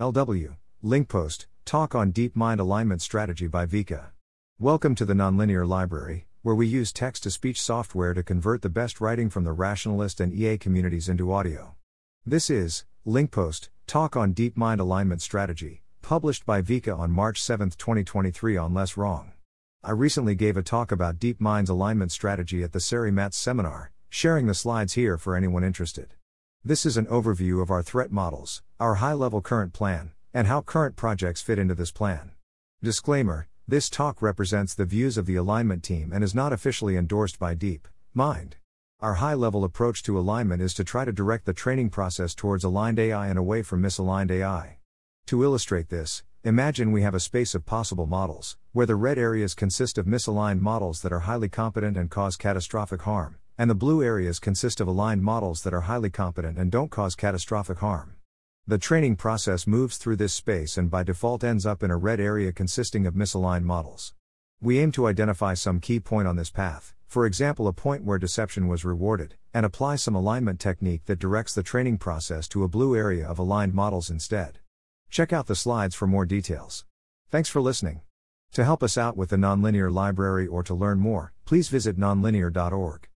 LW, link post, talk on DeepMind alignment strategy by Vika. Welcome to the Nonlinear Library, where we use text to speech software to convert the best writing from the rationalist and EA communities into audio. This is Link Post, Talk on DeepMind Alignment Strategy, published by Vika on March 7, 2023 on LessWrong. I recently gave a talk about DeepMind's alignment strategy at the SERI MATS seminar, sharing the slides here for anyone interested. This is an overview of our threat models, our high level current plan, and how current projects fit into this plan. Disclaimer this talk represents the views of the alignment team and is not officially endorsed by Deep Mind. Our high level approach to alignment is to try to direct the training process towards aligned AI and away from misaligned AI. To illustrate this, imagine we have a space of possible models, where the red areas consist of misaligned models that are highly competent and cause catastrophic harm, and the blue areas consist of aligned models that are highly competent and don't cause catastrophic harm. The training process moves through this space and by default ends up in a red area consisting of misaligned models. We aim to identify some key point on this path, for example, a point where deception was rewarded, and apply some alignment technique that directs the training process to a blue area of aligned models instead. Check out the slides for more details. Thanks for listening. To help us out with the Nonlinear Library or to learn more, please visit nonlinear.org.